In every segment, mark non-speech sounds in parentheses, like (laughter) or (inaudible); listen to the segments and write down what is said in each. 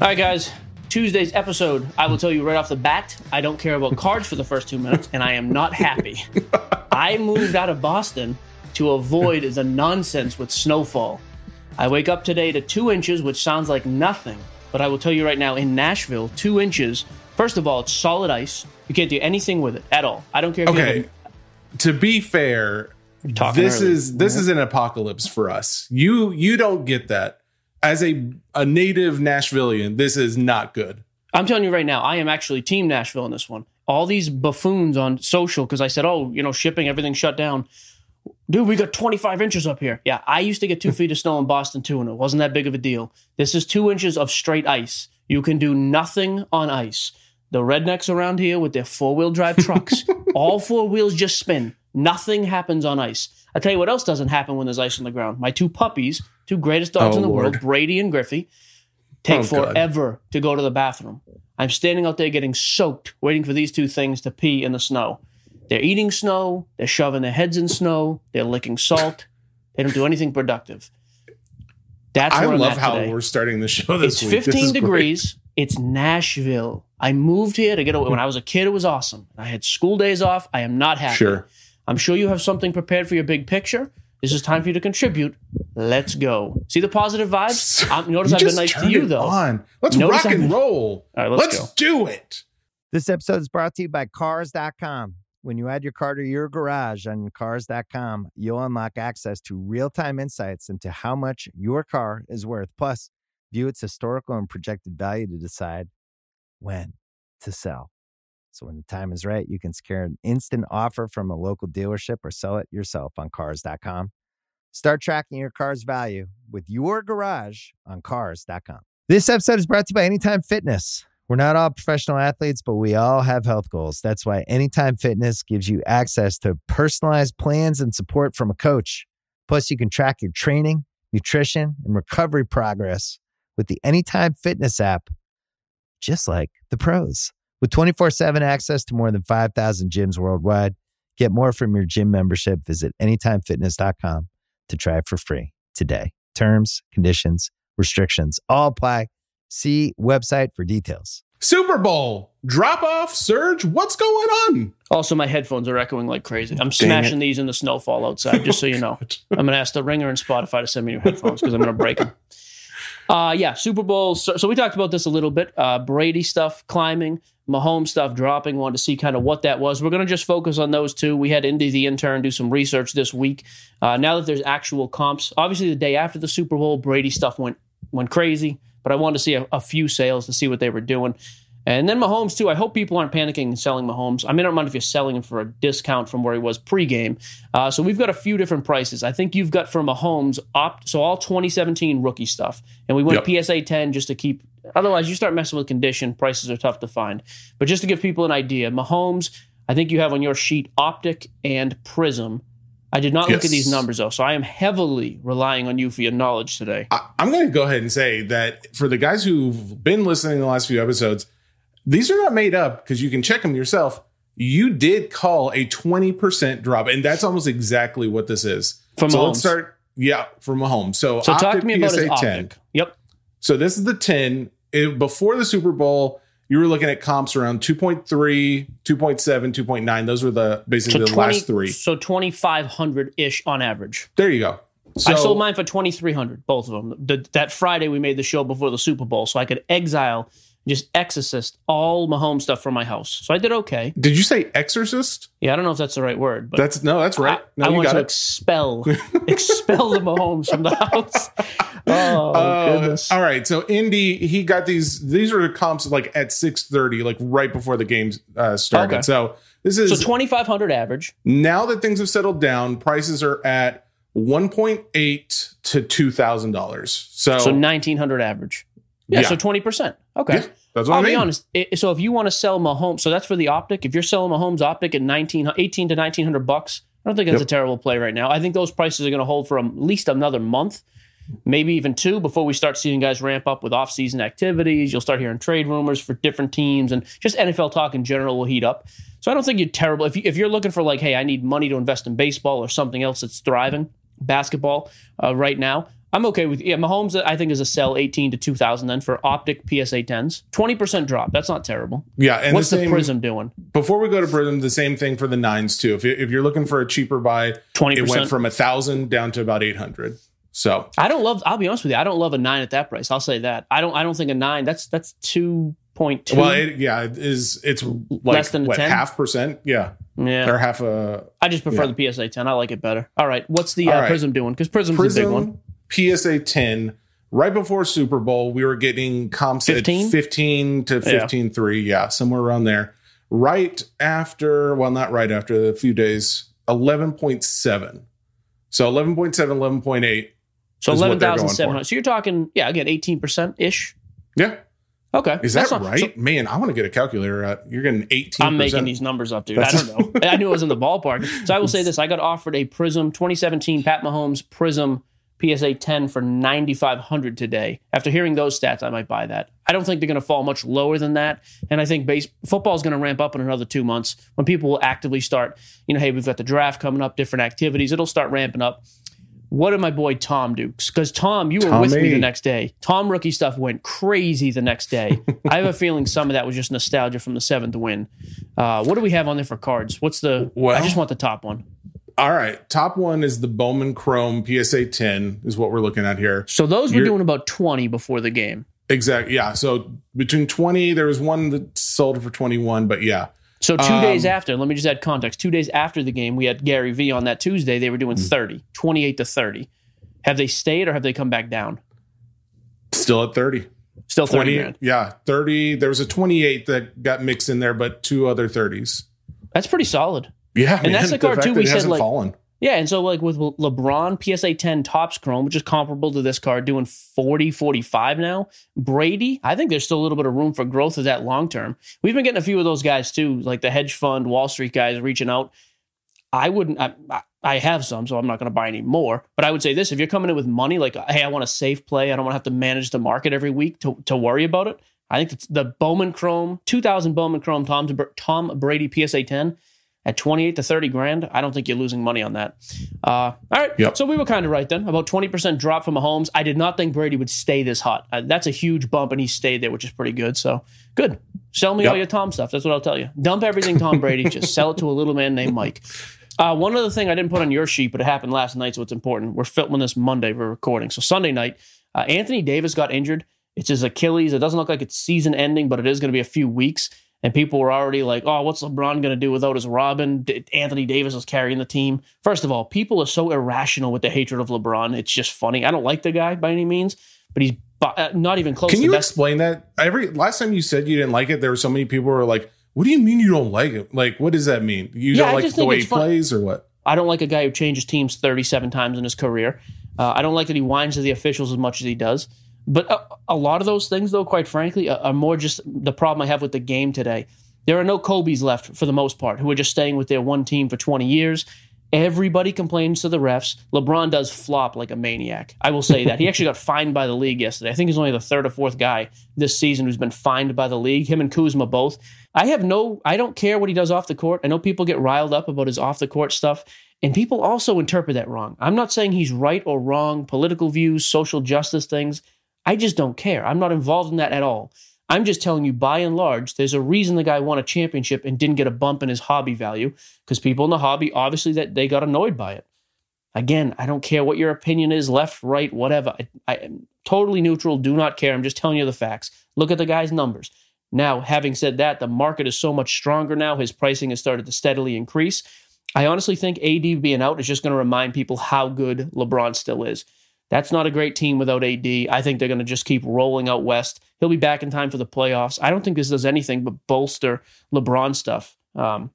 All right, guys. Tuesday's episode, I will tell you right off the bat, I don't care about cards for the first two minutes, and I am not happy. (laughs) I moved out of Boston to avoid the nonsense with snowfall. I wake up today to two inches, which sounds like nothing, but I will tell you right now in Nashville, two inches. First of all, it's solid ice. You can't do anything with it at all. I don't care Okay. To be fair, this early. is this is an apocalypse for us. You you don't get that. As a a native Nashvilleian, this is not good. I'm telling you right now, I am actually Team Nashville in this one. All these buffoons on social, because I said, oh, you know, shipping, everything shut down. Dude, we got 25 inches up here. Yeah, I used to get two (laughs) feet of snow in Boston too, and it wasn't that big of a deal. This is two inches of straight ice. You can do nothing on ice. The rednecks around here with their four wheel drive trucks, (laughs) all four wheels just spin. Nothing happens on ice. I tell you what else doesn't happen when there's ice on the ground. My two puppies, two greatest dogs Oh, in the Lord. world, Brady and Griffey, take Oh, God. forever to go to the bathroom. I'm standing out there getting soaked, waiting for these two things to pee in the snow. They're eating snow, they're shoving their heads in snow, they're licking salt. They don't do anything productive. That's I love how today. we're starting the show this It's week. This 15 is great. degrees. It's Nashville. I moved here to get away. When I was a kid, it was awesome. I had school days off. I am not happy. Sure. I'm sure you have something prepared for your big picture. This is time for you to contribute. Let's go. See the positive vibes? (laughs) Um, notice You I've been nice to you, it though. On. Let's Notice rock I've and roll. (laughs) All right, let's let's go. do it. This episode is brought to you by Cars.com. When you add your car to your garage on Cars.com, you'll unlock access to real time insights into how much your car is worth. Plus, view its historical and projected value to decide when to sell. So, when the time is right, you can secure an instant offer from a local dealership or sell it yourself on Cars.com. Start tracking your car's value with your garage on Cars.com. This episode is brought to you by Anytime Fitness. We're not all professional athletes, but we all have health goals. That's why Anytime Fitness gives you access to personalized plans and support from a coach. Plus, you can track your training, nutrition, and recovery progress with the Anytime Fitness app, just like the pros. With 24 7 access to more than 5,000 gyms worldwide, get more from your gym membership. Visit AnytimeFitness.com to try it for free today. Terms, conditions, restrictions all apply. See website for details. Super Bowl drop off surge. What's going on? Also, my headphones are echoing like crazy. I'm smashing these in the snowfall outside, just so you know. (laughs) I'm going to ask the Ringer and Spotify to send me new headphones because I'm going to break them. Uh, yeah, Super Bowl. So, so we talked about this a little bit. Uh, Brady stuff, climbing, Mahomes stuff, dropping. Wanted to see kind of what that was. We're going to just focus on those two. We had Indy the intern do some research this week. Uh, now that there's actual comps, obviously the day after the Super Bowl, Brady stuff went went crazy. But I wanted to see a, a few sales to see what they were doing. And then Mahomes too. I hope people aren't panicking and selling Mahomes. I mean, I don't mind if you're selling him for a discount from where he was pregame. Uh, so we've got a few different prices. I think you've got for Mahomes opt so all 2017 rookie stuff, and we went PSA 10 just to keep. Otherwise, you start messing with condition. Prices are tough to find. But just to give people an idea, Mahomes. I think you have on your sheet optic and prism. I did not look at these numbers though, so I am heavily relying on you for your knowledge today. I, I'm going to go ahead and say that for the guys who've been listening the last few episodes, these are not made up because you can check them yourself. You did call a 20% drop, and that's almost exactly what this is. From so Mahomes. let's start. Yeah, from Mahomes. So, So talk to me about his PSA optic. Yep. So this is the 10. It- before the Super Bowl, you were looking at comps around 2.3, 2.7, 2.9. Those were the basically the last three. So twenty five hundred ish on average. There you go. So, I sold mine for twenty three hundred, both of them. The, that Friday we made the show before the Super Bowl, so I could exile, just exorcist all Mahomes stuff from my house. So I did okay. Did you say exorcist? Yeah, I don't know if that's the right word, but That's no, that's right. I, No, I you want got to it. expel (laughs) expel the Mahomes from the house. (laughs) Oh Uh, goodness! all right. So Indy, he got these. These are the comps like at six thirty, like right before the game uh, started. Okay. So this is So twenty five hundred average. now that things have settled down. Prices are at one point eight to two thousand dollars. So, So nineteen hundred average. Yeah, Yeah. so twenty percent. Okay. yeah, that's what I'll I mean. be honest. i- So if you want to sell Mahomes, so that's for the optic. If you're selling Mahomes optic at 19, 18 to nineteen hundred bucks, I don't think that's Yep. a terrible play right now. I think those prices are going to hold for at least another month, maybe even two, before we start seeing guys ramp up with off-season activities. You'll start hearing trade rumors for different teams, and just NFL talk in general will heat up. So I don't think you're terrible if you, if you're looking for like, hey, I need money to invest in baseball or something else that's thriving, basketball uh, right now. I'm okay with yeah. Mahomes, I think, is a sell 18 to 2,000 then for optic PSA 10s. 20% drop. That's not terrible. Yeah. And What's the, the, Prism doing? Before we go to Prism, the same thing for the nines too. If, you, if you're looking for a cheaper buy, 20%. it went from a thousand down to about 800. So I don't love. I'll be honest with you. I don't love a nine at that price. I'll say that. I don't. I don't think a nine. That's that's two point two. well, it, yeah, it is it's like Less than a what 10? half percent? Yeah, yeah. or half a I just prefer yeah. the PSA 10. I like it better. All right. What's the uh, right. Prism doing? Because Prism's a big one. PSA 10. Right before Super Bowl, we were getting comps 15? at 15 to 15 3. Yeah, somewhere around there. Right after, well, not right after, a few days, 11.7. So 11.7, 11.8. So is what 11,700. So you're talking, yeah, again, 18% ish. Yeah. Okay. Is that not- right? so Man, I want to get a calculator out. You're getting 18%. I'm making these numbers up, dude. I don't know. (laughs) I knew it was in the ballpark. So I will say this I got offered a Prism 2017 Pat Mahomes Prism PSA 10 for 9,500 today. After hearing those stats, I might buy that. I don't think they're going to fall much lower than that. And I think base football is going to ramp up in another two months when people will actively start, you know, hey, we've got the draft coming up, different activities. It'll start ramping up. What did my boy Tom do? Because Tom, you were with me the next day. Tom rookie stuff went crazy the next day. (laughs) I have a feeling some of that was just nostalgia from the seventh win. Uh, what do we have on there for cards? What's the? I just want the top one. All right. Top one is the Bowman Chrome PSA 10, is what we're looking at here. So those were You're- doing about twenty before the game. Exactly. Yeah. So between 20, there was one that sold for 21, but yeah. So two Um, days after, let me just add context. Two days after the game, we had Gary V on that Tuesday. They were doing Hmm. 30, 28 to 30. Have they stayed or have they come back down? Still at 30. Still 30 20. grand. Yeah. 30. There was a 28 that got mixed in there, but two other 30s. That's pretty solid. Yeah. And that's the card, too, that we said, like- fallen. Yeah, and so like with LeBron PSA 10 Topps Chrome, which is comparable to this card, doing 40, 45 now. Brady, I think there's still a little bit of room for growth of that long term. We've been getting a few of those guys too, like the hedge fund, Wall Street guys reaching out. I wouldn't, I, I- I have some, so I'm not going to buy any more. But I would say this if you're coming in with money, like, hey, I want a safe play, I don't want to have to manage the market every week to, to worry about it. I think it's the Bowman Chrome, 2000 Bowman Chrome Tom, Tom Brady PSA 10 at 28 to 30 grand. I don't think you're losing money on that. Uh, all right. Yep. So we were kind of right then. About 20% drop from Mahomes. I did not think Brady would stay this hot. Uh, that's a huge bump, and he stayed there, which is pretty good. So good. Sell me Yep. all your Tom stuff. That's what I'll tell you. Dump everything Tom (laughs) Brady. Just sell it to a little man named Mike. Uh, one other thing I didn't put on your sheet, but it happened last night, so it's important. We're filming this Monday. We're recording. So Sunday night, uh, Anthony Davis got injured. It's his Achilles. It doesn't look like it's season ending, but it is going to be a few weeks. And people were already like, oh, what's LeBron going to do without his Robin? D- Anthony Davis is carrying the team. First of all, people are so irrational with the hatred of LeBron. It's just funny. I don't like the guy by any means, but he's bu- uh, not even close Can to you best. explain that? Every last time you said you didn't like it, there were so many people who were like, "What do you mean you don't like it? Like, what does that mean? You Yeah, don't like the way he fun- plays, or what?" I don't like a guy who changes teams 37 times in his career. Uh, I don't like that he whines to the officials as much as he does. But a, a lot of those things, though, quite frankly, are, are more just the problem I have with the game today. There are no Kobe's left for the most part who are just staying with their one team for 20 years. Everybody complains to the refs. LeBron does flop like a maniac. I will say that. He actually got fined by the league yesterday. I think he's only the third or fourth guy this season who's been fined by the league. Him and Kuzma both. I have no, I don't care what he does off the court. I know people get riled up about his off the court stuff, and people also interpret that wrong. I'm not saying he's right or wrong, political views, social justice things. I just don't care. I'm not involved in that at all. I'm just telling you, by and large, there's a reason the guy won a championship and didn't get a bump in his hobby value because people in the hobby obviously that they got annoyed by it. Again, I don't care what your opinion is, left, right, whatever. I, I am totally neutral. Do not care. I'm just telling you the facts. Look at the guy's numbers. Now, having said that, the market is so much stronger now. His pricing has started to steadily increase. I honestly think AD being out is just going to remind people how good LeBron still is. That's not a great team without AD. I think they're going to just keep rolling out west. He'll be back in time for the playoffs. I don't think this does anything but bolster LeBron stuff. Um,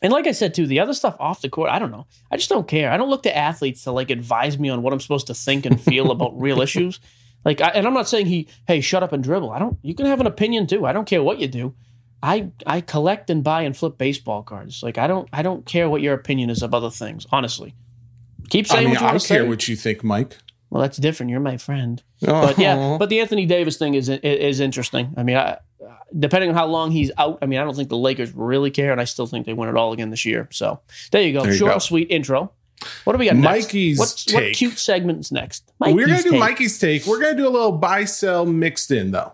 and like I said too, the other stuff off the court, I don't know. I just don't care. I don't look to athletes to like advise me on what I'm supposed to think and feel about real (laughs) issues. Like, I, and I'm not saying he, hey, shut up and dribble. I don't. You can have an opinion too. I don't care what you do. I I collect and buy and flip baseball cards. Like I don't I don't care what your opinion is of other things. Honestly, keep saying I mean, what you I care say. what you think, Mike. Well, that's different. You're my friend. But yeah, oh. but the Anthony Davis thing is is interesting. I mean, I, depending on how long he's out, I mean, I don't think the Lakers really care, and I still think they win it all again this year. So there you go, There you short go. sweet intro. What do we got Mikey's next? take. What cute segments next? Mikey's We're gonna do take. Mikey's take. We're gonna do a little buy sell mixed in though.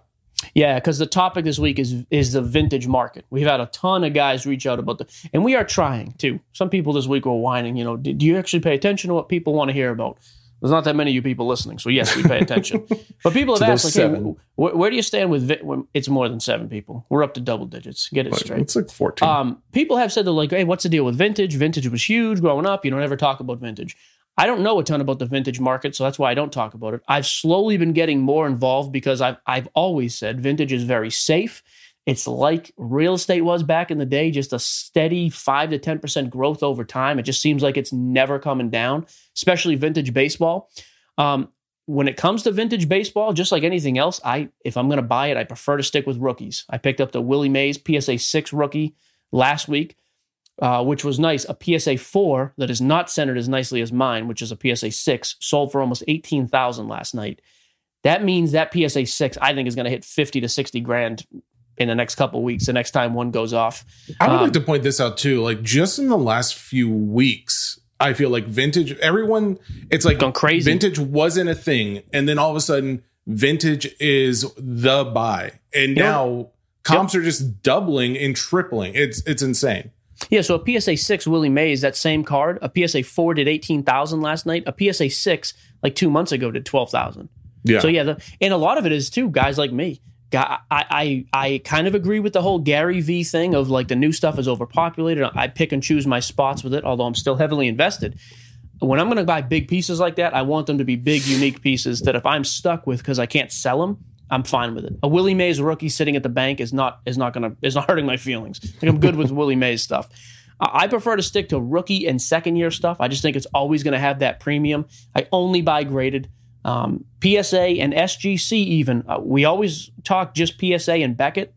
Yeah, because the topic this week is is the vintage market. We've had a ton of guys reach out about the, and we are trying to. Some people this week were whining. You know, do you actually pay attention to what people want to hear about? There's not that many of you people listening, so yes, we pay attention. (laughs) but people have asked, like, hey, wh- where do you stand with? Vi- it's more than seven people. We're up to double digits. Get it straight. It's like fourteen. Um, people have said they're like, hey, what's the deal with vintage? Vintage was huge growing up. You don't ever talk about vintage. I don't know a ton about the vintage market, so that's why I don't talk about it. I've slowly been getting more involved because I've I've always said vintage is very safe. It's like real estate was back in the day, just a steady five to ten percent growth over time. It just seems like it's never coming down, especially vintage baseball. Um, when it comes to vintage baseball, just like anything else, I if I'm going to buy it, I prefer to stick with rookies. I picked up the Willie Mays PSA six rookie last week uh, which was nice. A PSA 4 that is not centered as nicely as mine, which is a PSA 6, sold for almost 18,000 last night. That means that PSA 6, I think, is going to hit 50 to 60 grand in the next couple weeks, the next time one goes off. I would um, like to point this out too. Like, just in the last few weeks, I feel like vintage, everyone, it's like gone crazy. Vintage wasn't a thing. And then all of a sudden, vintage is the buy. And now comps yep. are just doubling and tripling. It's it's insane. Yeah, so a PSA 6 Willie Mays, that same card, a PSA 4 did 18,000 last night. A PSA 6 like 2 months ago did 12,000. Yeah. So yeah, the, and a lot of it is too guys like me. I, I I kind of agree with the whole Gary V thing of like the new stuff is overpopulated. I pick and choose my spots with it, although I'm still heavily invested. When I'm going to buy big pieces like that, I want them to be big, unique pieces that if I'm stuck with because I can't sell them, I'm fine with it. A Willie Mays rookie sitting at the bank is not is not gonna is not (laughs) hurting my feelings. Like I'm good with Willie Mays stuff. I prefer to stick to rookie and second year stuff. I just think it's always going to have that premium. I only buy graded. Um, PSA and SGC, even. Uh, we always talk just PSA and Beckett.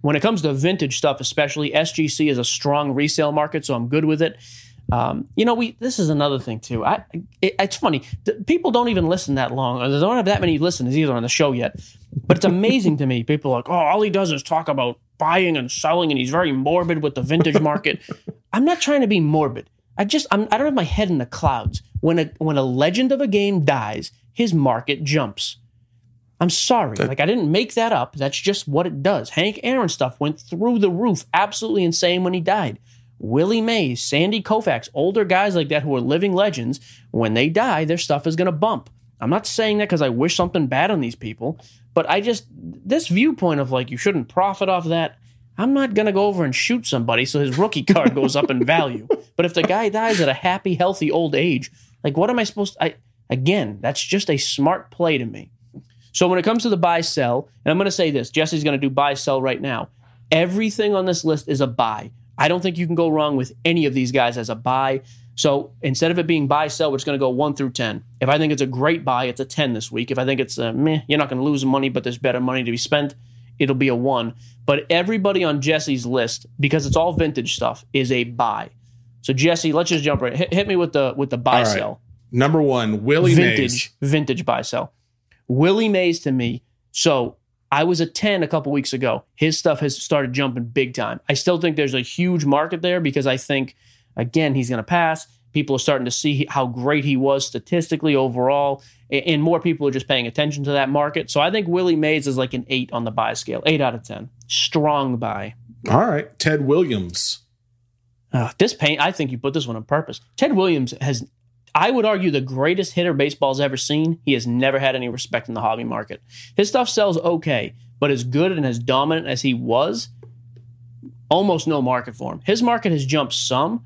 When it comes to vintage stuff, especially, SGC is a strong resale market, so I'm good with it. Um, you know, we this is another thing too. I it, it's funny people don't even listen that long. They don't have that many listeners either on the show yet. But it's amazing to me. People are like, oh, all he does is talk about buying and selling, and he's very morbid with the vintage market. (laughs) I'm not trying to be morbid. I just I'm, I don't have my head in the clouds. When a when a legend of a game dies, his market jumps. I'm sorry. That, like I didn't make that up. That's just what it does. Hank Aaron stuff went through the roof, absolutely insane when he died. Willie Mays, Sandy Koufax, older guys like that who are living legends, when they die, their stuff is going to bump. I'm not saying that because I wish something bad on these people, but I just, this viewpoint of like, you shouldn't profit off that. I'm not going to go over and shoot somebody so his rookie card goes up in (laughs) value. But if the guy dies at a happy, healthy old age, like, what am I supposed to? I, again, that's just a smart play to me. So when it comes to the buy sell, and I'm going to say this Jesse's going to do buy sell right now. Everything on this list is a buy. I don't think you can go wrong with any of these guys as a buy. So instead of it being buy sell, just going to go one through 10. If I think it's a great buy, it's a 10 this week. If I think it's a meh, you're not going to lose money, but there's better money to be spent, it'll be a one. But everybody on Jesse's list, because it's all vintage stuff, is a buy. So Jesse, let's just jump right. Hit, hit me with the with the buy right. sell. Number one, Willie vintage, Mays. Vintage buy sell. Willie Mays to me. So I was a 10 a couple weeks ago. His stuff has started jumping big time. I still think there's a huge market there because I think, again, he's going to pass. People are starting to see how great he was statistically overall, and more people are just paying attention to that market. So I think Willie Mays is like an eight on the buy scale, eight out of 10. Strong buy. All right. Ted Williams. Uh, this paint, I think you put this one on purpose. Ted Williams has I would argue the greatest hitter baseball's ever seen. He has never had any respect in the hobby market. His stuff sells okay, but as good and as dominant as he was, almost no market for him. His market has jumped some,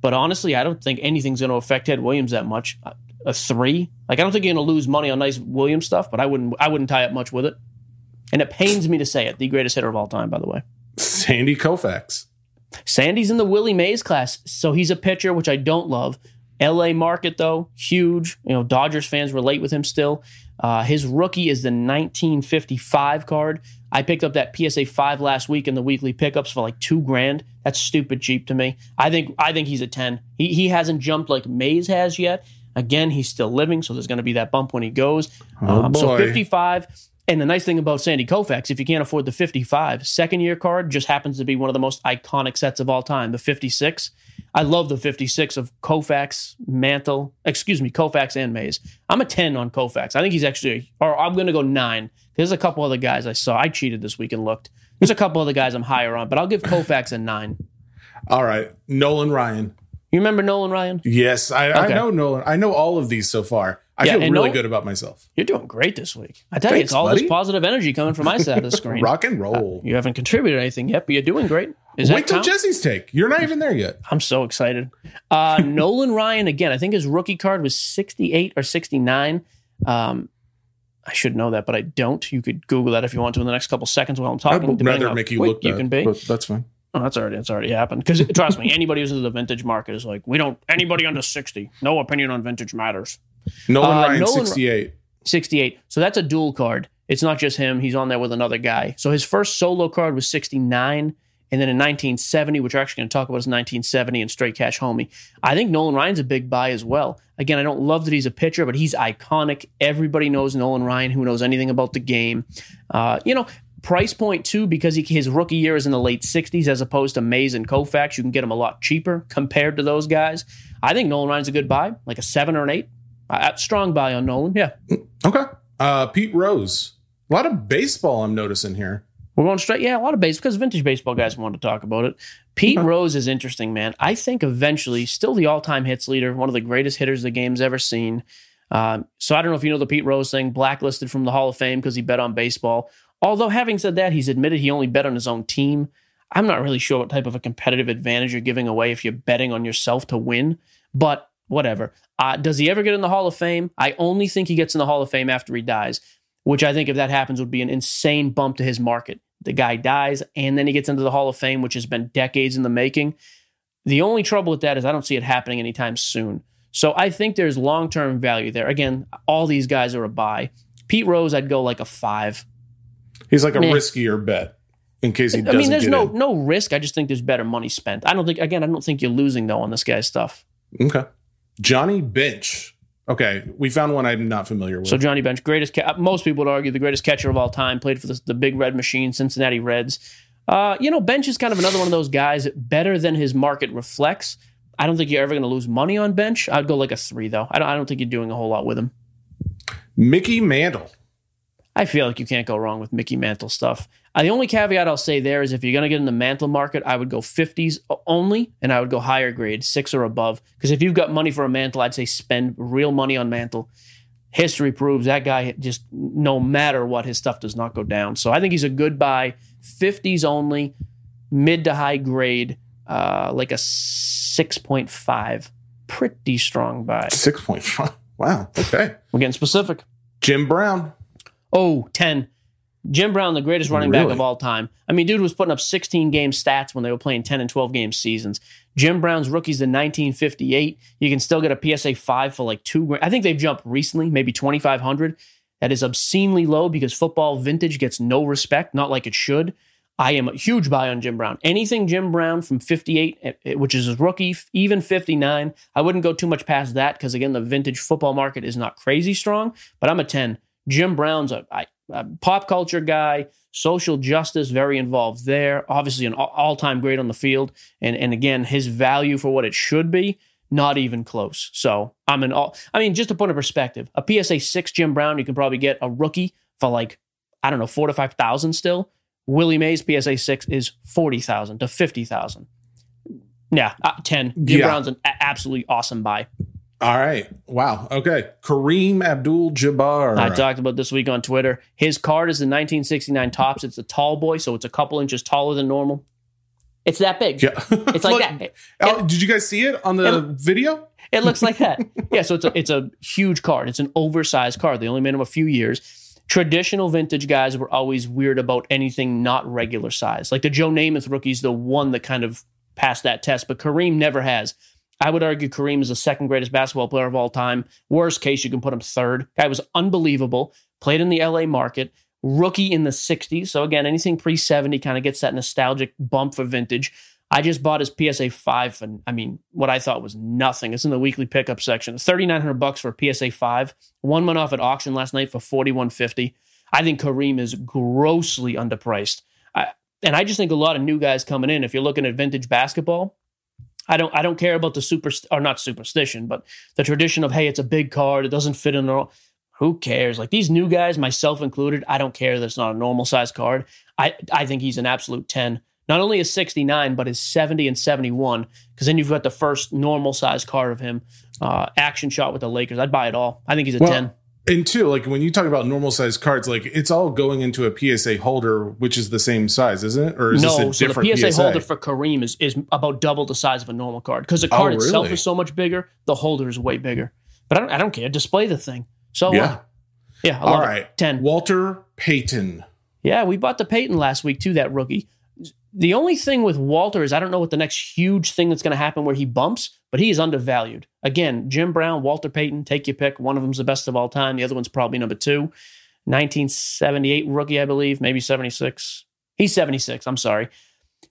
but honestly, I don't think anything's going to affect Ted Williams that much. Uh, a three, like I don't think you're going to lose money on nice Williams stuff, but I wouldn't, I wouldn't tie up much with it. And it pains me to say it, the greatest hitter of all time, by the way. Sandy Koufax. Sandy's in the Willie Mays class, so he's a pitcher, which I don't love. LA market, though, huge. You know, Dodgers fans relate with him still. Uh, his rookie is the 1955 card. I picked up that PSA 5 last week in the weekly pickups for like two grand. That's stupid cheap to me. I think I think he's a 10. He, he hasn't jumped like Mays has yet. Again, he's still living, so there's going to be that bump when he goes. Oh um, so 55. And the nice thing about Sandy Koufax, if you can't afford the 55, second year card just happens to be one of the most iconic sets of all time, the 56. I love the 56 of Koufax, Mantle, excuse me, Koufax and Mays. I'm a 10 on Koufax. I think he's actually, or I'm going to go nine. There's a couple other guys I saw. I cheated this week and looked. There's a couple other guys I'm higher on, but I'll give Koufax a nine. All right. Nolan Ryan. You remember Nolan Ryan? Yes, I, okay. I know Nolan. I know all of these so far. I yeah, feel really Nolan, good about myself. You're doing great this week. I tell Thanks, you, it's all buddy. this positive energy coming from my side of the screen. (laughs) Rock and roll. Uh, you haven't contributed anything yet, but you're doing great. Is Wait till count? Jesse's take. You're not even there yet. I'm so excited. Uh, (laughs) Nolan Ryan again. I think his rookie card was 68 or 69. Um, I should know that, but I don't. You could Google that if you want to in the next couple seconds while I'm talking. I'd rather make you look. You can be. that's fine. Oh, that's already that's already happened. Because trust me, anybody who's in the vintage market is like, we don't anybody under sixty. No opinion on vintage matters. Nolan uh, Ryan Nolan, sixty eight. 68. So that's a dual card. It's not just him. He's on there with another guy. So his first solo card was 69. And then in 1970, which we're actually going to talk about is 1970 and straight cash homie. I think Nolan Ryan's a big buy as well. Again, I don't love that he's a pitcher, but he's iconic. Everybody knows Nolan Ryan who knows anything about the game. Uh, you know, price point too, because he, his rookie year is in the late 60s as opposed to Mays and Koufax. You can get him a lot cheaper compared to those guys. I think Nolan Ryan's a good buy, like a seven or an eight. Uh, strong buy on Nolan. Yeah. Okay. Uh, Pete Rose. A lot of baseball I'm noticing here. We're going straight. Yeah, a lot of base because vintage baseball guys want to talk about it. Pete okay. Rose is interesting, man. I think eventually, still the all-time hits leader, one of the greatest hitters the game's ever seen. Um, so I don't know if you know the Pete Rose thing, blacklisted from the Hall of Fame because he bet on baseball. Although having said that, he's admitted he only bet on his own team. I'm not really sure what type of a competitive advantage you're giving away if you're betting on yourself to win. But whatever. Uh, does he ever get in the Hall of Fame? I only think he gets in the Hall of Fame after he dies, which I think if that happens would be an insane bump to his market. The guy dies and then he gets into the Hall of Fame, which has been decades in the making. The only trouble with that is I don't see it happening anytime soon. So I think there's long term value there. Again, all these guys are a buy. Pete Rose, I'd go like a five. He's like a Man. riskier bet in case he doesn't. I mean, there's no in. no risk. I just think there's better money spent. I don't think again. I don't think you're losing though on this guy's stuff. Okay. Johnny Bench. Okay, we found one I'm not familiar with. So Johnny Bench, greatest. Ca- most people would argue the greatest catcher of all time. Played for the, the Big Red Machine, Cincinnati Reds. Uh, you know, Bench is kind of another one of those guys better than his market reflects. I don't think you're ever going to lose money on Bench. I'd go like a three though. I don't. I don't think you're doing a whole lot with him. Mickey Mantle. I feel like you can't go wrong with Mickey Mantle stuff. Uh, the only caveat I'll say there is if you're going to get in the mantle market, I would go 50s only, and I would go higher grade, six or above. Because if you've got money for a mantle, I'd say spend real money on mantle. History proves that guy just no matter what, his stuff does not go down. So I think he's a good buy. 50s only, mid to high grade, uh, like a 6.5. Pretty strong buy. 6.5. Wow. Okay. We're getting specific. Jim Brown. Oh, 10. Jim Brown, the greatest running really? back of all time. I mean, dude was putting up 16 game stats when they were playing 10 and 12 game seasons. Jim Brown's rookies in 1958. You can still get a PSA 5 for like two grand. I think they've jumped recently, maybe 2,500. That is obscenely low because football vintage gets no respect, not like it should. I am a huge buy on Jim Brown. Anything Jim Brown from 58, eh, eh, which is his rookie, even 59, I wouldn't go too much past that because, again, the vintage football market is not crazy strong, but I'm a 10. Jim Brown's a pop culture guy, social justice, very involved there. Obviously, an all time great on the field. And, and again, his value for what it should be, not even close. So I'm an all, I mean, just to put in perspective, a PSA 6 Jim Brown, you can probably get a rookie for like, I don't know, four to 5,000 still. Willie Mays PSA 6 is 40,000 to 50,000. Yeah, uh, 10. Jim yeah. Brown's an a- absolutely awesome buy. All right. Wow. Okay. Kareem Abdul Jabbar. I talked about this week on Twitter. His card is the 1969 Topps. It's a tall boy, so it's a couple inches taller than normal. It's that big. Yeah. (laughs) It's like Look, that. It, did you guys see it on the it, video? It looks like that. (laughs) yeah. So it's a, it's a huge card. It's an oversized card. They only made them a few years. Traditional vintage guys were always weird about anything not regular size. Like the Joe Namath rookie's the one that kind of passed that test, but Kareem never has. I would argue Kareem is the second greatest basketball player of all time. Worst case, you can put him third. Guy was unbelievable. Played in the LA market. Rookie in the 60s. So again, anything pre 70 kind of gets that nostalgic bump for vintage. I just bought his PSA 5 and I mean, what I thought was nothing. It's in the weekly pickup section. 3900 bucks for a PSA 5. One went off at auction last night for 4150. I think Kareem is grossly underpriced. I, and I just think a lot of new guys coming in, if you're looking at vintage basketball, I don't I don't care about the super or not superstition, but the tradition of hey, it's a big card, it doesn't fit in the who cares? Like these new guys, myself included, I don't care that it's not a normal size card. I I think he's an absolute 10. Not only is 69, but is 70 and 71, because then you've got the first normal size card of him. Uh, action shot with the Lakers. I'd buy it all. I think he's a Well, 10. And two, like when you talk about normal size cards, like it's all going into a PSA holder, which is the same size, isn't it? Or is No, this so a the different PSA, holder for Kareem is, is about double the size of a normal card because the Oh, card itself really? is so much bigger. The holder is way bigger. But I don't, I don't care. Display the thing. So Yeah. uh, yeah. All love it. ten. Walter Payton. Yeah, we bought the Payton last week too. That rookie. The only thing with Walter is I don't know what the next huge thing that's going to happen where he bumps, but he is undervalued. Again, Jim Brown, Walter Payton, take your pick. One of them's the best of all time. The other one's probably number two. 1978 rookie, I believe, maybe 76. He's 76. I'm sorry.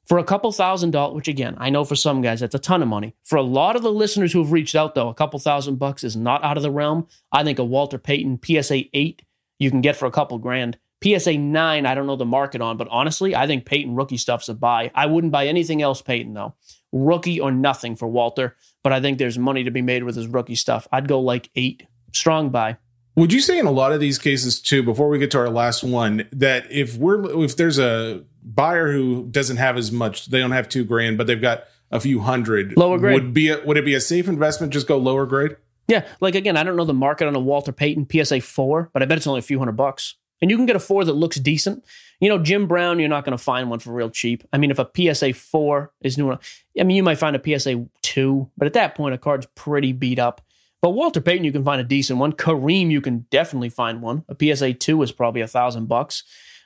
For a couple thousand dollars, which again, I know for some guys that's a ton of money. For a lot of the listeners who've reached out, though, a couple thousand bucks is not out of the realm. I think a Walter Payton PSA 8 you can get for a couple grand. PSA 9, I don't know the market on, but honestly, I think Payton rookie stuff's a buy. I wouldn't buy anything else Payton, though. Rookie or nothing for Walter, but I think there's money to be made with his rookie stuff. I'd go like eight. Strong buy. Would you say in a lot of these cases too, before we get to our last one, that if we're if there's a buyer who doesn't have as much, they don't have two grand, but they've got a few hundred, Lower grade. would be a, would it be a safe investment? Just go lower grade. Yeah, like again, I don't know the market on a Walter Payton PSA 4, but I bet it's only a few hundred bucks. And you can get a 4 that looks decent. You know, Jim Brown, you're not going to find one for real cheap. I mean, if a PSA 4 is new, I mean, you might find a PSA 2, but at that point, a card's pretty beat up. But Walter Payton, you can find a decent one. Kareem, you can definitely find one. A PSA 2 is probably a thousand bucks.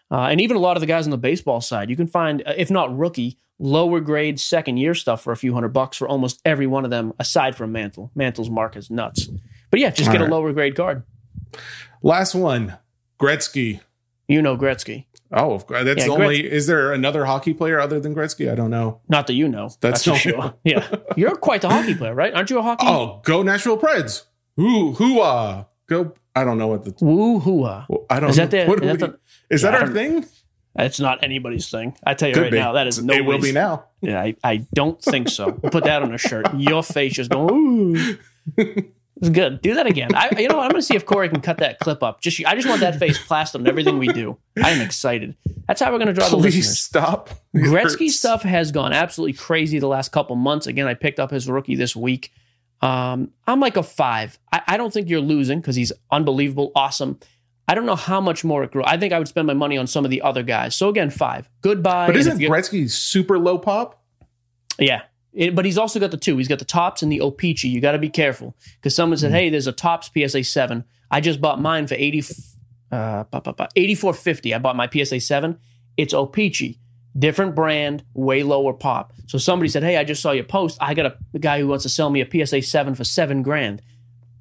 Uh, and even a lot of the guys on the baseball side, you can find, uh, if not rookie, lower grade second year stuff for a few hundred bucks for almost every one of them, aside from Mantle. Mantle's mark is nuts. But yeah, just All get right. a lower grade card. Last one, Gretzky. You know Gretzky. Oh, of course. That's Yeah, the only. Is there another hockey player other than Gretzky? I don't know. Not that you know. That's for the sure. Yeah. You're quite the hockey player, right? Aren't you a hockey? Oh, go Nashville Preds. Ooh, uh, hooah. Go. I don't know what the. Woo hooah. I don't Is know. that the- what is that the- is Yeah, that our thing? It's not anybody's thing. I tell you Could right be. now, that is no It will be now. Yeah, I, I don't think so. We'll put that on a shirt. Your face just going, ooh. (laughs) It's good. Do that again. I, you know, what? I'm going to see if Corey can cut that clip up. Just, I just want that face plastered on everything we do. I am excited. That's how we're going to draw the Please listeners. stop. It Gretzky hurts. stuff has gone absolutely crazy the last couple months. Again, I picked up his rookie this week. Um, I'm like a five. I, I don't think you're losing because he's unbelievable, awesome. I don't know how much more it grew. I think I would spend my money on some of the other guys. So again, five. Goodbye. But isn't Gretzky super low pop? yeah. It- but he's also got the two. He's got the Topps and the O-Pee-Chee. You got to be careful because someone Hmm. said, "Hey, there's a Topps PSA seven. I just bought mine for eighty, uh, eighty four fifty. I bought my PSA seven. It's O-Pee-Chee, different brand, way lower pop. So somebody said, "Hey, I just saw your post. I got a, a guy who wants to sell me a PSA seven for seven grand."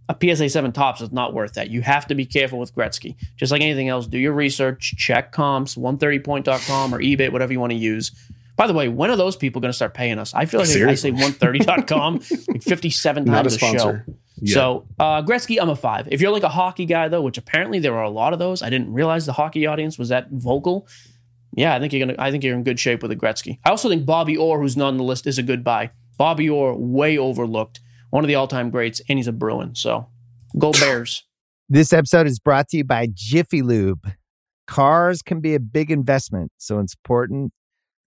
A PSA seven Topps is not worth that. You have to be careful with Gretzky. Just like anything else, do your research, check comps, 130point.com or eBay, whatever you want to use. By the way, when are those people going to start paying us? I feel like I say Seriously. 130.com like (laughs) 57 Not a times a, show. Yeah. So uh, Gretzky, I'm a five. If you're like a hockey guy though, which apparently there are a lot of those, I didn't realize the hockey audience was that vocal. Yeah, I think you're gonna. I think you're in good shape with a Gretzky. I also think Bobby Orr, who's not on the list, is a good buy. Bobby Orr, way overlooked, one of the all-time greats, and he's a Bruin. So go (laughs) Bears. This episode is brought to you by Jiffy Lube. Cars can be a big investment, so it's important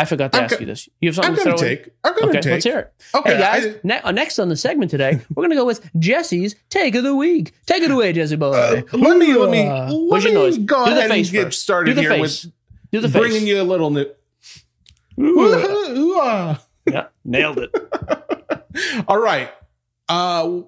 I forgot to I'm ask go- you this. You have something I'm to gonna throw in? I'm gonna Okay, take. let's hear it. Okay, hey guys, I- ne- uh, next on the segment today, we're gonna go with Jesse's take of the week. Take it away, Jesse boy. Uh, let me let me Uh, let me noise? go Do the ahead face and get first. started Do the here face. with Do the face. bringing you a little. Ni- yeah, nailed it. (laughs) All right. Uh,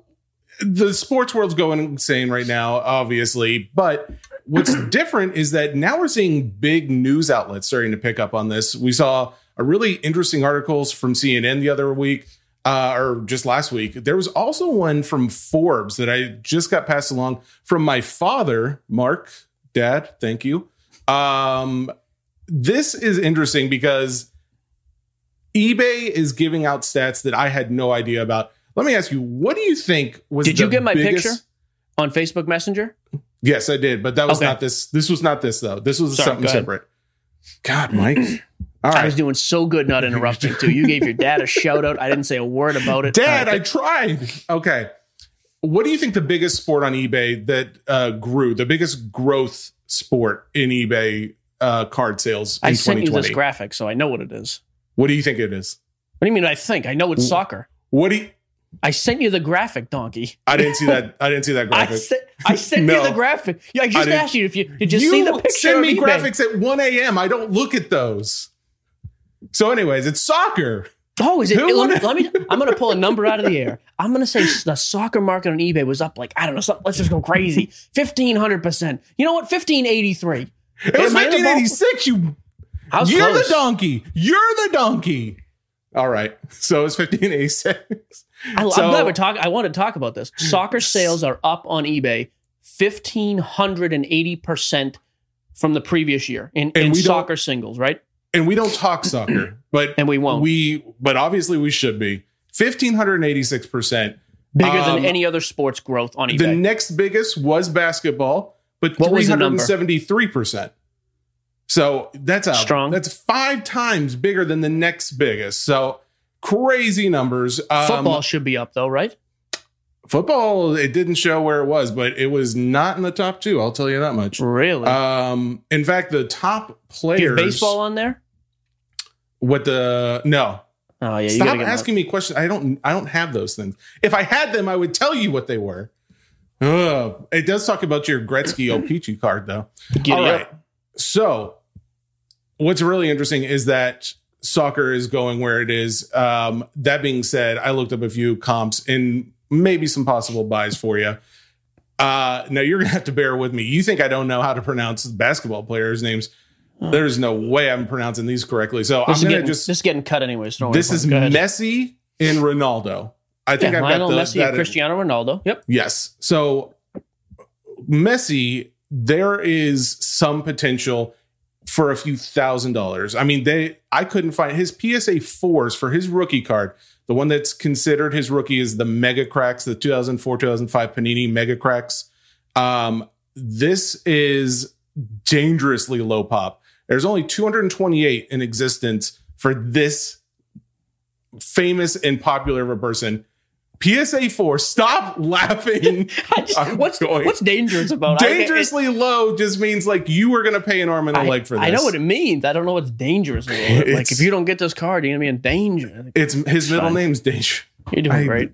the sports world's going insane right now, obviously. But what's (clears throat) different is that now we're seeing big news outlets starting to pick up on this. We saw a really interesting articles from CNN the other week, uh, or just last week. There was also one from Forbes that I just got passed along from my father, Mark, Dad. Thank you. Um, this is interesting because eBay is giving out stats that I had no idea about. Let me ask you, what do you think was Did you get my biggest- picture on Facebook Messenger? Yes, I did, but that was Okay. not this. This was not this though. This was Sorry, something go separate. God, Mike. (clears throat) All I was doing so good not interrupting too. You gave your dad a shout out. I didn't say a word about it. Dad, Uh, I tried. Okay. What do you think the biggest sport on eBay that uh, grew, the biggest growth sport in eBay uh, card sales in I sent you 2020? this graphic, so I know what it is. what do you think it is? What do you mean? I think I know it's soccer. What do you? I sent you the graphic, donkey. I didn't see that. I didn't see that (laughs) I graphic. I sent No. you the graphic. Yeah, I just didn't- asked you if you did you, see the picture. send me graphics at 1 a.m. I don't look at those. So, anyways, it's soccer. Oh, is it? Who let, me, let me. I'm going to pull a (laughs) number out of the air. I'm going to say the soccer market on eBay was up like I don't know. Something, let's just go crazy. Fifteen hundred percent. You know what? Fifteen eighty three. It was I the ball- 1586. You, I you're close. the donkey. You're the donkey. All right. So it's 1586. I, So- I'm glad we're talking. I want to talk about this. Soccer sales are up on eBay fifteen hundred and eighty percent from the previous year in, And in we soccer singles, right? And we don't talk (clears throat) soccer, but And we won't. we, but obviously we should be 1586%. Bigger um, than any other sports growth on eBay. The next biggest was basketball, but What was the number? 373%. So that's a Strong. That's five times bigger than the next biggest. So crazy numbers. Um, Football should be up though, right? football, it didn't show where it was, but it was not in the top two. I'll tell you that much. Really? Um, in fact, the top Is players. baseball on there? What the no? Oh yeah, Stop get asking me questions. I don't. I don't have those things. If I had them, I would tell you what they were. Ugh. It does talk about your Gretzky O-Pee-Chee card, though. Giddy All up. right. So, what's really interesting is that soccer is going where it is. Um, that being said, I looked up a few comps and maybe some possible buys for you. Uh, now you're gonna have to bear with me. You think I don't know how to pronounce basketball players' names? There's no way I'm pronouncing these correctly. So This I'm gonna getting, just. this is getting cut anyways. Don't This is. Messi and Ronaldo. I think Yeah, I've Lionel got the, Messi that and Cristiano Ronaldo. Yep. Yes. So Messi, there is some potential for a few thousand dollars. I mean, they I couldn't find his PSA fours for his rookie card. The one that's considered his rookie is the Megacracks, the 2004 2005 Panini Megacracks. Um, this is dangerously low pop. There's only 228 in existence for this famous and popular of a person. PSA 4, stop (laughs) laughing. Just- what's going- what's dangerous about it? Dangerously low just means like you were going to pay an arm and a I, leg for this. I know what it means. I don't know what's dangerous. Like if you don't get this card, you're gonna be in danger. It's his middle name's Danger. You're doing I- great.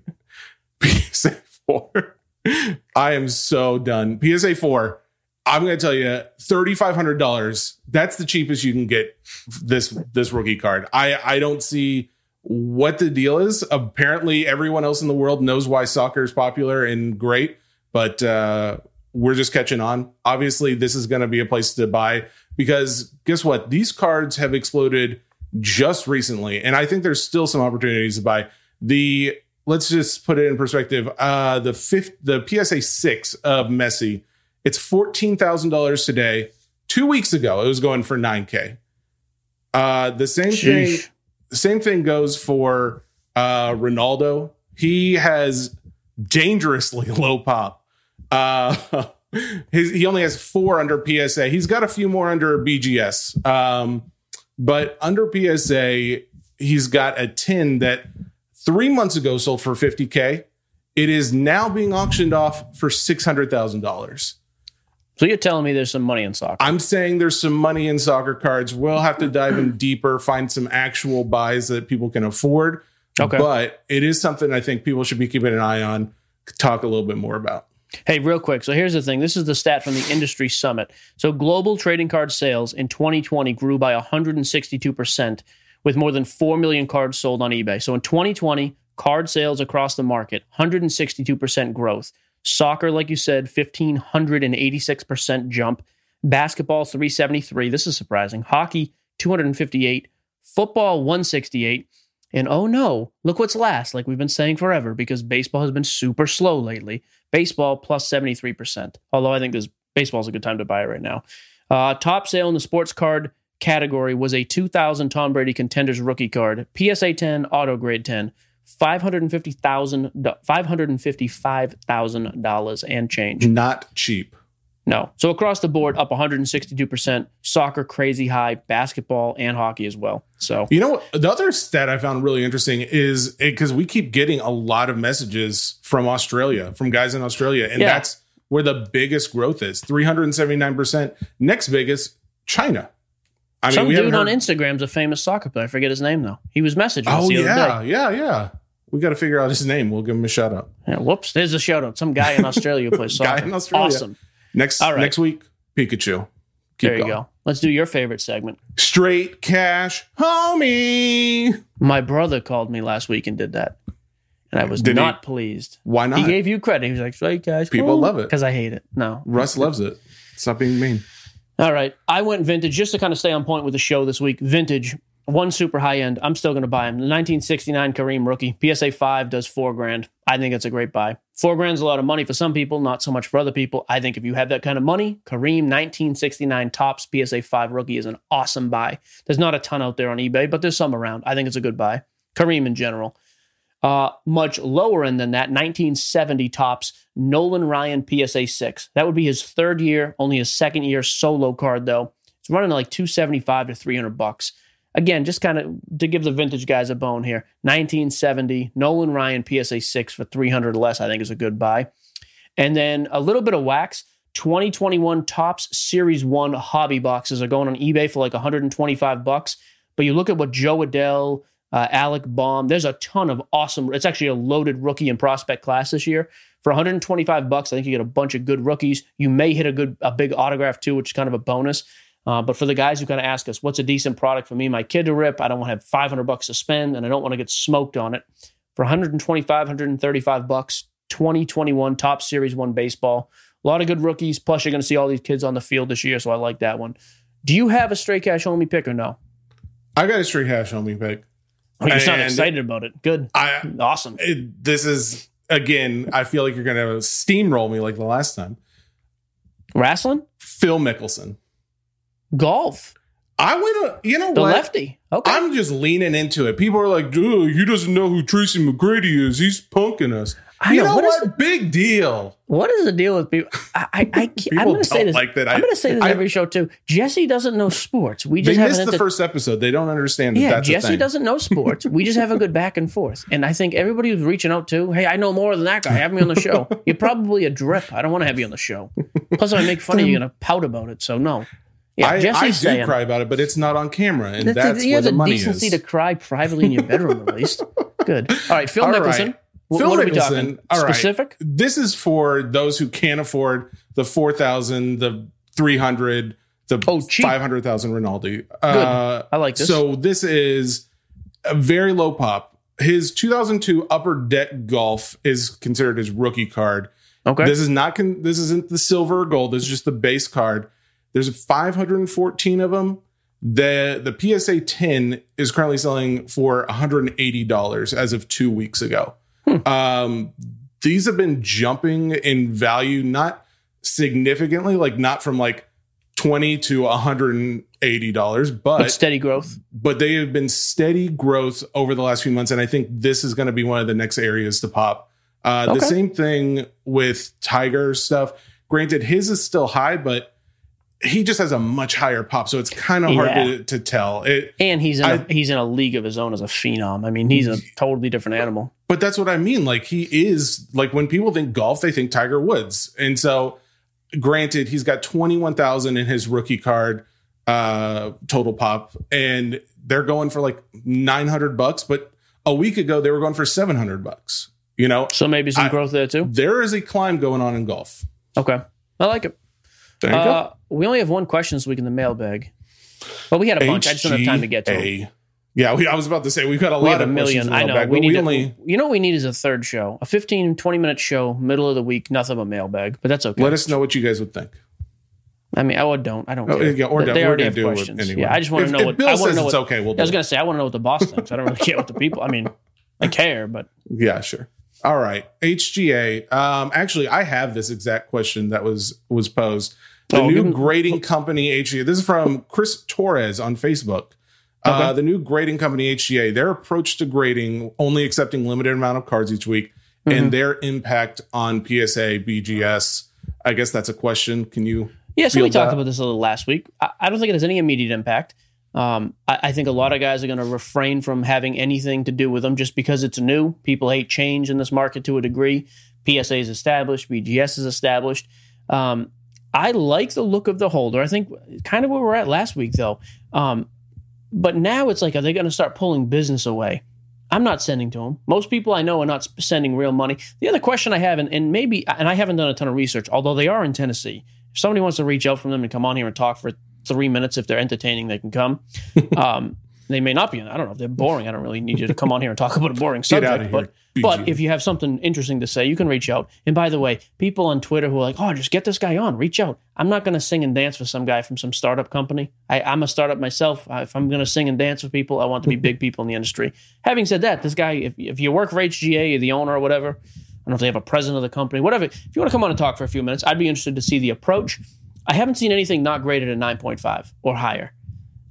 PSA 4. I am so done. PSA 4, I'm going to tell you $3500. That's the cheapest you can get this this rookie card. I I don't see what the deal is. Apparently everyone else in the world knows why soccer is popular and great, but uh we're just catching on. Obviously, this is going to be a place to buy because guess what? These cards have exploded just recently, and I think there's still some opportunities to buy. The let's just put it in perspective. Uh, the fifth, the PSA six of Messi, it's fourteen thousand dollars today. Two weeks ago, it was going for nine k. Uh, the same Sheesh. thing. Same thing goes for uh, Ronaldo. He has dangerously (laughs) low pop. Uh, (laughs) his, he only has four under PSA. He's got a few more under BGS. Um, but under PSA, he's got a tin that three months ago sold for 50K. It is now being auctioned off for $600,000. So you're telling me there's some money in soccer? I'm saying there's some money in soccer cards. We'll have to dive in (clears throat) deeper, find some actual buys that people can afford. Okay. But it is something I think people should be keeping an eye on, talk a little bit more about. Hey, real quick. So here's the thing. This is the stat from the industry summit. So global trading card sales in 2020 grew by 162%, with more than 4 million cards sold on eBay. So in 2020, card sales across the market, 162% growth. Soccer, like you said, 1586% jump. Basketball, 373. This is surprising. Hockey, 258. Football, 168. And oh no, look what's last, like we've been saying forever, because baseball has been super slow lately. Baseball plus 73%. Although I think this baseball is a good time to buy it right now. Uh, top sale in the sports card category was a 2000 Tom Brady Contenders rookie card, PSA 10, auto grade 10, $550,000, $555,000 and change. Not cheap. No. So across the board, up 162%. Soccer, crazy high. Basketball and hockey as well. So, you know, the other stat I found really interesting is because we keep getting a lot of messages from Australia, from guys in Australia. And yeah. that's where the biggest growth is 379%. Next biggest, China. I mean, Some dude on Instagram's a famous soccer player. I forget his name though. He was messaging. Oh yeah, yeah, yeah. We got to figure out his name. We'll give him a shout out. Yeah, whoops, there's a shout out. Some guy in Australia (laughs) plays soccer. guy in Australia. Awesome. Next right. next week, Pikachu. Keep there you going. go. Let's do your favorite segment. Straight cash, homie. My brother called me last week and did that. And I was did not he? pleased. Why not? He gave you credit. He was like, straight cash. People love it. Because I hate it. No. Russ loves it. Stop being mean. All right. I went vintage just to kind of stay on point with the show this week. Vintage one super high end. I'm still going to buy him. The 1969 Kareem rookie PSA five does four grand. I think it's a great buy. Four grand's a lot of money for some people, not so much for other people. I think if you have that kind of money, Kareem 1969 Topps PSA five rookie is an awesome buy. There's not a ton out there on eBay, but there's some around. I think it's a good buy. Kareem in general. Uh, much lower end than that, 1970 Topps Nolan Ryan PSA six. That would be his third year, only his second year solo card though. It's running like 275 to 300 bucks again, just kind of to give the vintage guys a bone here 1970, Nolan Ryan PSA 6 for 300 less, I think is a good buy. And then a little bit of wax. 2021 Topps Series 1 hobby boxes are going on eBay for like 125 bucks. But you look at what Jo Adell, uh, Alec Bohm, there's a ton of awesome. It's actually a loaded rookie and prospect class this year. For 125 bucks, I think you get a bunch of good rookies. You may hit a good, a big autograph too, which is kind of a bonus. Uh, but for the guys who kind of ask us, what's a decent product for me and my kid to rip? I don't want to have 500 bucks to spend and I don't want to get smoked on it. For 125, 135 bucks, 2021 top Series 1 baseball. A lot of good rookies. Plus, you're going to see all these kids on the field this year. So I like that one. Do you have a straight cash homie pick or no? I got a straight cash homie pick. Oh, you sound excited about it. Good. I, awesome. It, this is, again, I feel like you're going to steamroll me like the last time. Wrestling? Phil Mickelson. Golf. I went, you know the what? lefty. Okay. I'm just leaning into it. People are like, dude, he doesn't know who Tracy McGrady is. He's punking us. I you know, know what? what? The, Big deal. What is the deal with people? I, I, I am going to say this. Like that. I'm going to say this I, every show too. Jesse doesn't know sports. We just they missed the first episode. They don't understand. That yeah, Jesse doesn't know sports. we just have a good back and forth. And I think everybody who's reaching out to, hey, I know more than that guy. Have me on the show. (laughs) You're probably a drip. I don't want to have you on the show. Plus, I make fun of you, you're going to pout about it. So no. Yeah, I, I do saying, cry about it, but it's not on camera, and that's, that's you where have the, money decency is. to cry privately in your bedroom, at least. (laughs) Good. All right, Phil All Mickelson. Right. What, Phil what are we talking? all right. Specific? This is for those who can't afford the four thousand, the three hundred, the Oh, five hundred thousand Ronaldo. Uh, I like this. So this is a very low pop. His 2002 Upper Deck Golf is considered his rookie card. Okay. This is not. Con- this isn't the silver or gold. This is just the base card. There's 514 of them. The the PSA 10 is currently selling for 180 dollars as of two weeks ago. Um, these have been jumping in value, not significantly, like not from like 20 to 180 dollars, but steady growth. but they have been steady growth over the last few months and i think this is going to be one of the next areas to pop uh, the same thing with tiger stuff granted his is still high but he just has a much higher pop so it's kind of hard Yeah. to, to tell it And he's in a I- he's in a league of his own as a phenom. I mean, he's a totally different animal. but that's what i mean like he is like when people think golf they think tiger woods and so granted he's got 21000 in his rookie card uh total pop and they're going for like 900 bucks but a week ago they were going for 700 bucks you know So maybe some I- growth there too. there is a climb going on in golf Okay. I like it. There you Uh, we only have one question this week in the mailbag. but we had a bunch. I just don't have time to get to them. Yeah we, i was about to say we've got a We lot a of questions million. I know. we need to, only You know what we need is a third show. A 15, 20 minute show, middle of the week, nothing but mailbag. But that's okay. let us know what you guys would think I mean, I would don't. I don't Oh, care. yeah, or they don't. they We're already have do questions. anyway. Yeah, I just want to know if what Bill I want says to know. it's what, okay, we'll I was going to say I want to know what the boss thinks. I don't really care what the people. I mean, I care, but Yeah, sure. All right, HGA. Um, actually, I have this exact question that was was posed. The Oh, new grading company HGA. This is from Chris Torres on Facebook. Uh, the new grading company HGA. Their approach to grading, only accepting limited amount of cards each week, Mm-hmm. and their impact on PSA BGS. I guess that's a question. Can you? Yeah, so we talked that. about this a little last week. I, I don't think it has any immediate impact. Um, I, I think a lot of guys are going to refrain from having anything to do with them just because it's new. People hate change in this market to a degree. PSA is established, BGS is established. Um, I like the look of the holder. I think kind of where we're at last week, though. Um, but now it's like, are they going to start pulling business away? I'm not sending to them. Most people I know are not sending real money. The other question I have, and, and maybe, and I haven't done a ton of research, although they are in Tennessee. If somebody wants to reach out from them and come on here and talk for three minutes, if they're entertaining, they can come. (laughs) um, they may not be. I don't know if they're boring. I don't really need you to come on here and talk about a boring (laughs) subject. but BG. but if you have something interesting to say, you can reach out. And by the way, people on Twitter who are like, "Oh, just get this guy on, reach out." I'm not going to sing and dance for some guy from some startup company. I, I'm a startup myself. If I'm going to sing and dance with people, I want to be big people in the industry. Having said that, this guy, if, if you work for HGA, you're the owner or whatever, I don't know if they have a president of the company, whatever. If you want to come on and talk for a few minutes, I'd be interested to see the approach. I haven't seen anything not graded at 9.5 or higher.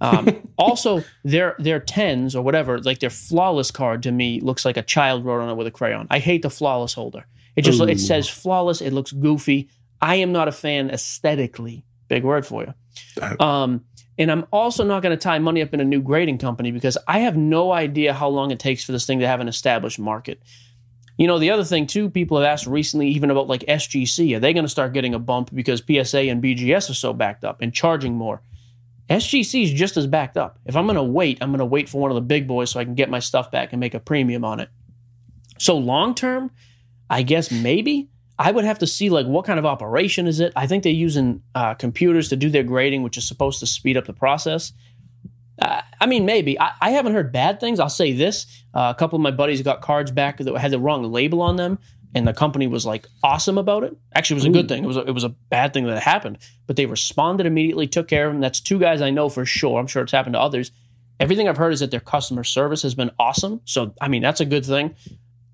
Um, (laughs) also, their their tens or whatever, like their flawless card to me looks like a child wrote on it with a crayon. I hate the flawless holder. It just it says flawless. It looks goofy. I am not a fan aesthetically. Big word for you. Um, and I'm also not going to tie money up in a new grading company because I have no idea how long it takes for this thing to have an established market. You know, the other thing too, people have asked recently, even about like SGC, are they going to start getting a bump because PSA and BGS are so backed up and charging more? SGC is just as backed up. If I'm going to wait, I'm going to wait for one of the big boys so I can get my stuff back and make a premium on it. So long term, I guess maybe I would have to see like what kind of operation is it. I think they're using uh, computers to do their grading, which is supposed to speed up the process. Uh, I mean, maybe I, I haven't heard bad things. I'll say this: uh, a couple of my buddies got cards back that had the wrong label on them, and the company was like awesome about it. Actually, it was a good thing. It was a, it was a bad thing that happened, but they responded immediately, took care of them. That's two guys I know for sure. I'm sure it's happened to others. Everything I've heard is that their customer service has been awesome. So, I mean, that's a good thing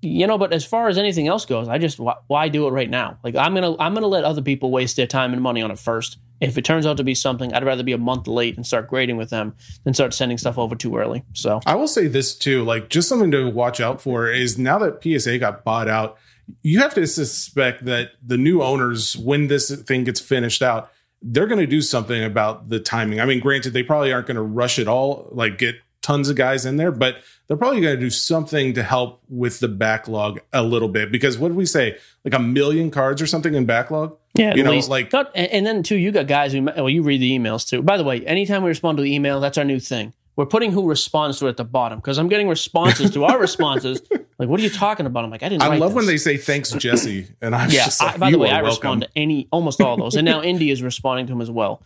you know but as far as anything else goes i just why, why do it right now like i'm gonna i'm gonna let other people waste their time and money on it first if it turns out to be something i'd rather be a month late and start grading with them than start sending stuff over too early so I will say this too, like just something to watch out for is now that PSA got bought out, you have to suspect that the new owners, when this thing gets finished out, they're going to do something about the timing. I mean, granted, they probably aren't going to rush it all, like get tons of guys in there, but they're probably going to do something to help with the backlog a little bit. Because what did we say? Like a million cards or something in backlog? yeah at You know, least like- and, and then too you got guys who well you read the emails too by the way anytime we respond to the email that's our new thing We're putting who responds to it at the bottom because I'm getting responses to our responses. (laughs) Like, what are you talking about? I'm like, I didn't. I love this. when they say thanks, Jesse, and I'm yeah. just like, I, by the way, I welcome. respond to any almost all those, and now Indy is responding to him as well.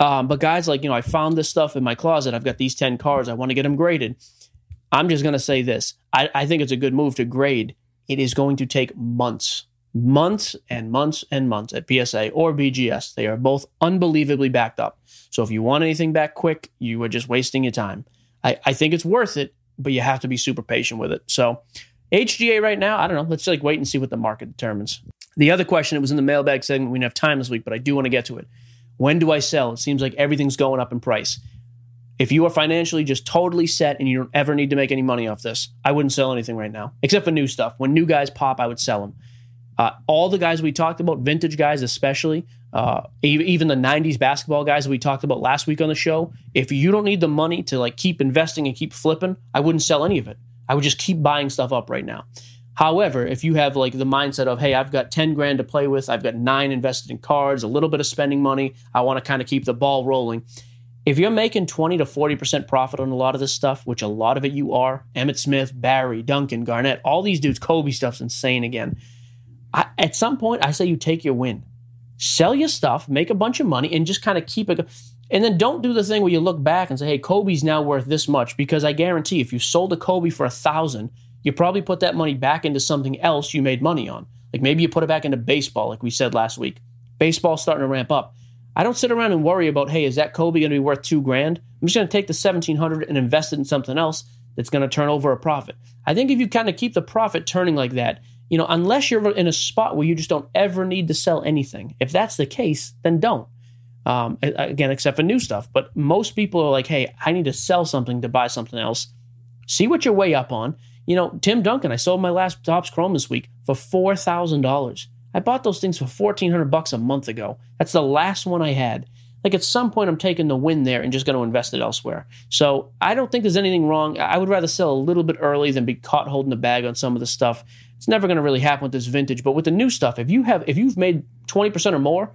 Um, but guys, like you know, I found this stuff in my closet. I've got these ten cars. I want to get them graded. I'm just gonna say this. I, I think it's a good move to grade. It is going to take months, months and months and months at PSA or BGS. They are both unbelievably backed up. So if you want anything back quick, you are just wasting your time. I, I think it's worth it, but you have to be super patient with it. So HGA right now, I don't know. Let's like wait and see what the market determines. The other question, it was in the mailbag segment. We didn't have time this week, but I do want to get to it. When do I sell? It seems like everything's going up in price. If you are financially just totally set and you don't ever need to make any money off this, I wouldn't sell anything right now, except for new stuff. When new guys pop, I would sell them. Uh, all the guys we talked about, vintage guys especially, uh, even the 90s basketball guys we talked about last week on the show, if you don't need the money to like keep investing and keep flipping, I wouldn't sell any of it. I would just keep buying stuff up right now. However, if you have like the mindset of, hey, I've got 10 grand to play with, I've got nine invested in cards, a little bit of spending money, I want to kind of keep the ball rolling. If you're making 20 to 40% profit on a lot of this stuff, which a lot of it you are, Emmitt Smith, Barry, Duncan, Garnett, all these dudes, Kobe stuff's insane again. I, at some point, I say you take your win, sell your stuff, make a bunch of money, and just kind of keep it. And then don't do the thing where you look back and say, hey, Kobe's now worth this much. Because I guarantee if you sold a Kobe for a thousand, you probably put that money back into something else you made money on. Like maybe you put it back into baseball, like we said last week. Baseball's starting to ramp up. I don't sit around and worry about, hey, is that Kobe going to be worth two grand? I'm just going to take the 1700 and invest it in something else that's going to turn over a profit. I think if you kind of keep the profit turning like that, you know, unless you're in a spot where you just don't ever need to sell anything. If that's the case, then don't. Um, again, except for new stuff. But most people are like, hey, I need to sell something to buy something else. See what you're way up on. You know, Tim Duncan, I sold my last Topps Chrome this week for four thousand dollars. I bought those things for fourteen hundred bucks a month ago. That's the last one I had. Like at some point, I'm taking the win there and just going to invest it elsewhere. So I don't think there's anything wrong. I would rather sell a little bit early than be caught holding the bag on some of the stuff. It's never going to really happen with this vintage, but with the new stuff, if you have if you've made twenty percent or more,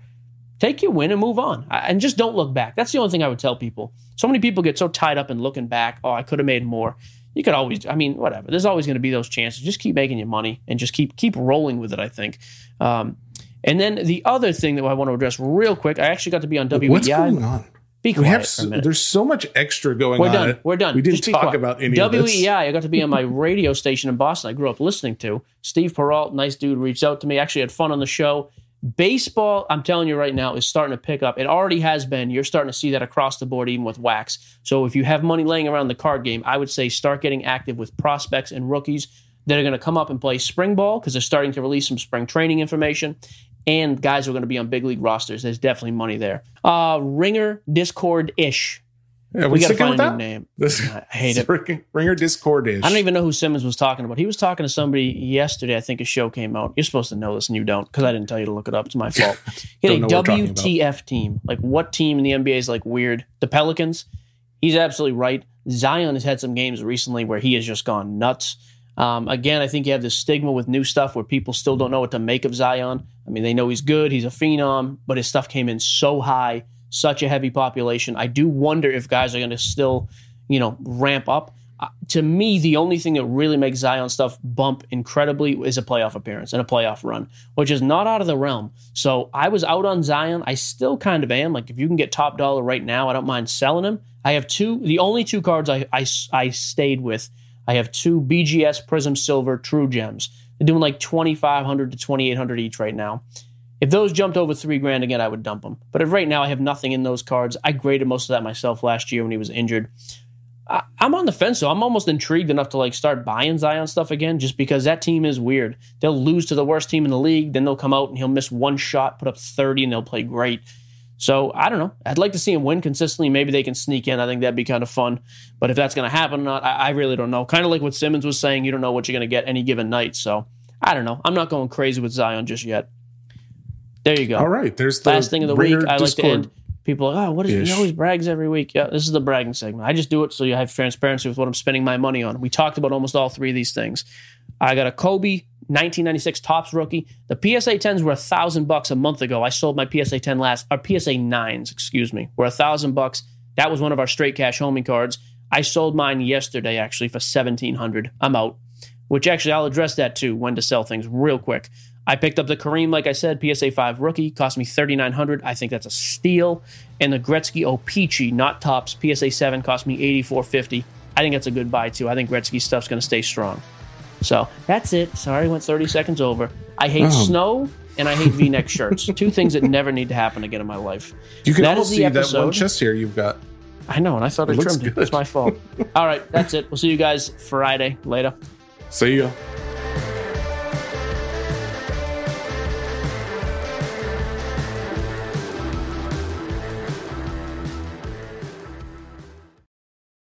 take your win and move on, and just don't look back. That's the only thing I would tell people. So many people get so tied up in looking back. Oh, I could have made more you could always i mean whatever there's always going to be those chances just keep making your money and just keep keep rolling with it i think um, and then the other thing that i want to address real quick i actually got to be on WEEI. what's going on be quiet we have for a minute. there's so much extra going we're on. Done we're done. We didn't talk quiet. about any WEEI, of this. I got to be on my radio station in boston i grew up listening to. Steve peralt nice dude reached out to me. Actually had fun on the show. Baseball i'm telling you right now is starting to pick up. It already has been. You're starting to see that across the board even with wax. So if you have money laying around the card game i would say start getting active with prospects and rookies that are going to come up and play spring ball because they're starting to release some spring training information and guys who are going to be on big league rosters there's definitely money there uh ringer discord ish yeah, we got to find a that? new name (laughs) This, I hate it. Ringer, Ringer Discord ish. I don't even know who Simmons was talking about. He was talking to somebody yesterday. I think a show came out. You're supposed to know this, and you don't because I didn't tell you to look it up. It's my (laughs) fault. He had a Don't know what we're talking about. WTF team. Like what team in the NBA is like weird? The Pelicans. He's absolutely right. Zion has had some games recently where he has just gone nuts. Um, again, I think you have this stigma with new stuff where people still don't know what to make of Zion. I mean, they know he's good, he's a phenom, but his stuff came in so high, such a heavy population. I do wonder if guys are going to still, you know, ramp up. Uh, to me, the only thing that really makes Zion stuff bump incredibly is a playoff appearance and a playoff run, which is not out of the realm. So I was out on Zion. I still kind of am. Like if you can get top dollar right now, I don't mind selling him. I have two, the only two cards I, I, I stayed with. I have two BGS Prism Silver True Gems. They're doing like 2500 to 2800 each right now. If those jumped over three grand again, I would dump them. But right now I have nothing in those cards, I graded most of that myself last year when he was injured. I, I'm on the fence, so I'm almost intrigued enough to like start buying Zion stuff again, just because that team is weird. They'll lose to the worst team in the league, then they'll come out and he'll miss one shot, put up 30, and they'll play great. So I don't know. I'd like to see him win consistently. Maybe they can sneak in. I think that'd be kind of fun. But if that's going to happen or not, I, I really don't know. Kind of like what Simmons was saying, you don't know what you're going to get any given night. So I don't know. I'm not going crazy with Zion just yet. There you go. All right. There's the Last thing of the week. I like to end. People are like, oh, what is Ish. he always brags every week? Yeah, this is the bragging segment. I just do it so you have transparency with what I'm spending my money on. We talked about almost all three of these things. I got a Kobe 1996 Topps rookie. The PSA 10s were a thousand bucks a month ago. I sold my PSA 10 last, or PSA 9s, excuse me, were a thousand bucks. That was one of our straight cash homing cards. I sold mine yesterday actually for 1700 I'm out. Which actually I'll address that too, when to sell things real quick. I picked up the Kareem, like I said, PSA 5 rookie, cost me 3900 I think that's a steal. And the Gretzky O-Pee-Chee, not Topps, PSA 7 cost me 8450 I think that's a good buy too. I think Gretzky stuff's going to stay strong. So that's it. Sorry, I went 30 seconds over. I hate oh. snow and I hate V-neck shirts. (laughs) Two things that never need to happen again in my life. You can that almost see episode. that one chest hair you've got. I know, and I thought it I trimmed good. it. It's my fault. (laughs) All right, that's it. We'll see you guys Friday. Later. See you.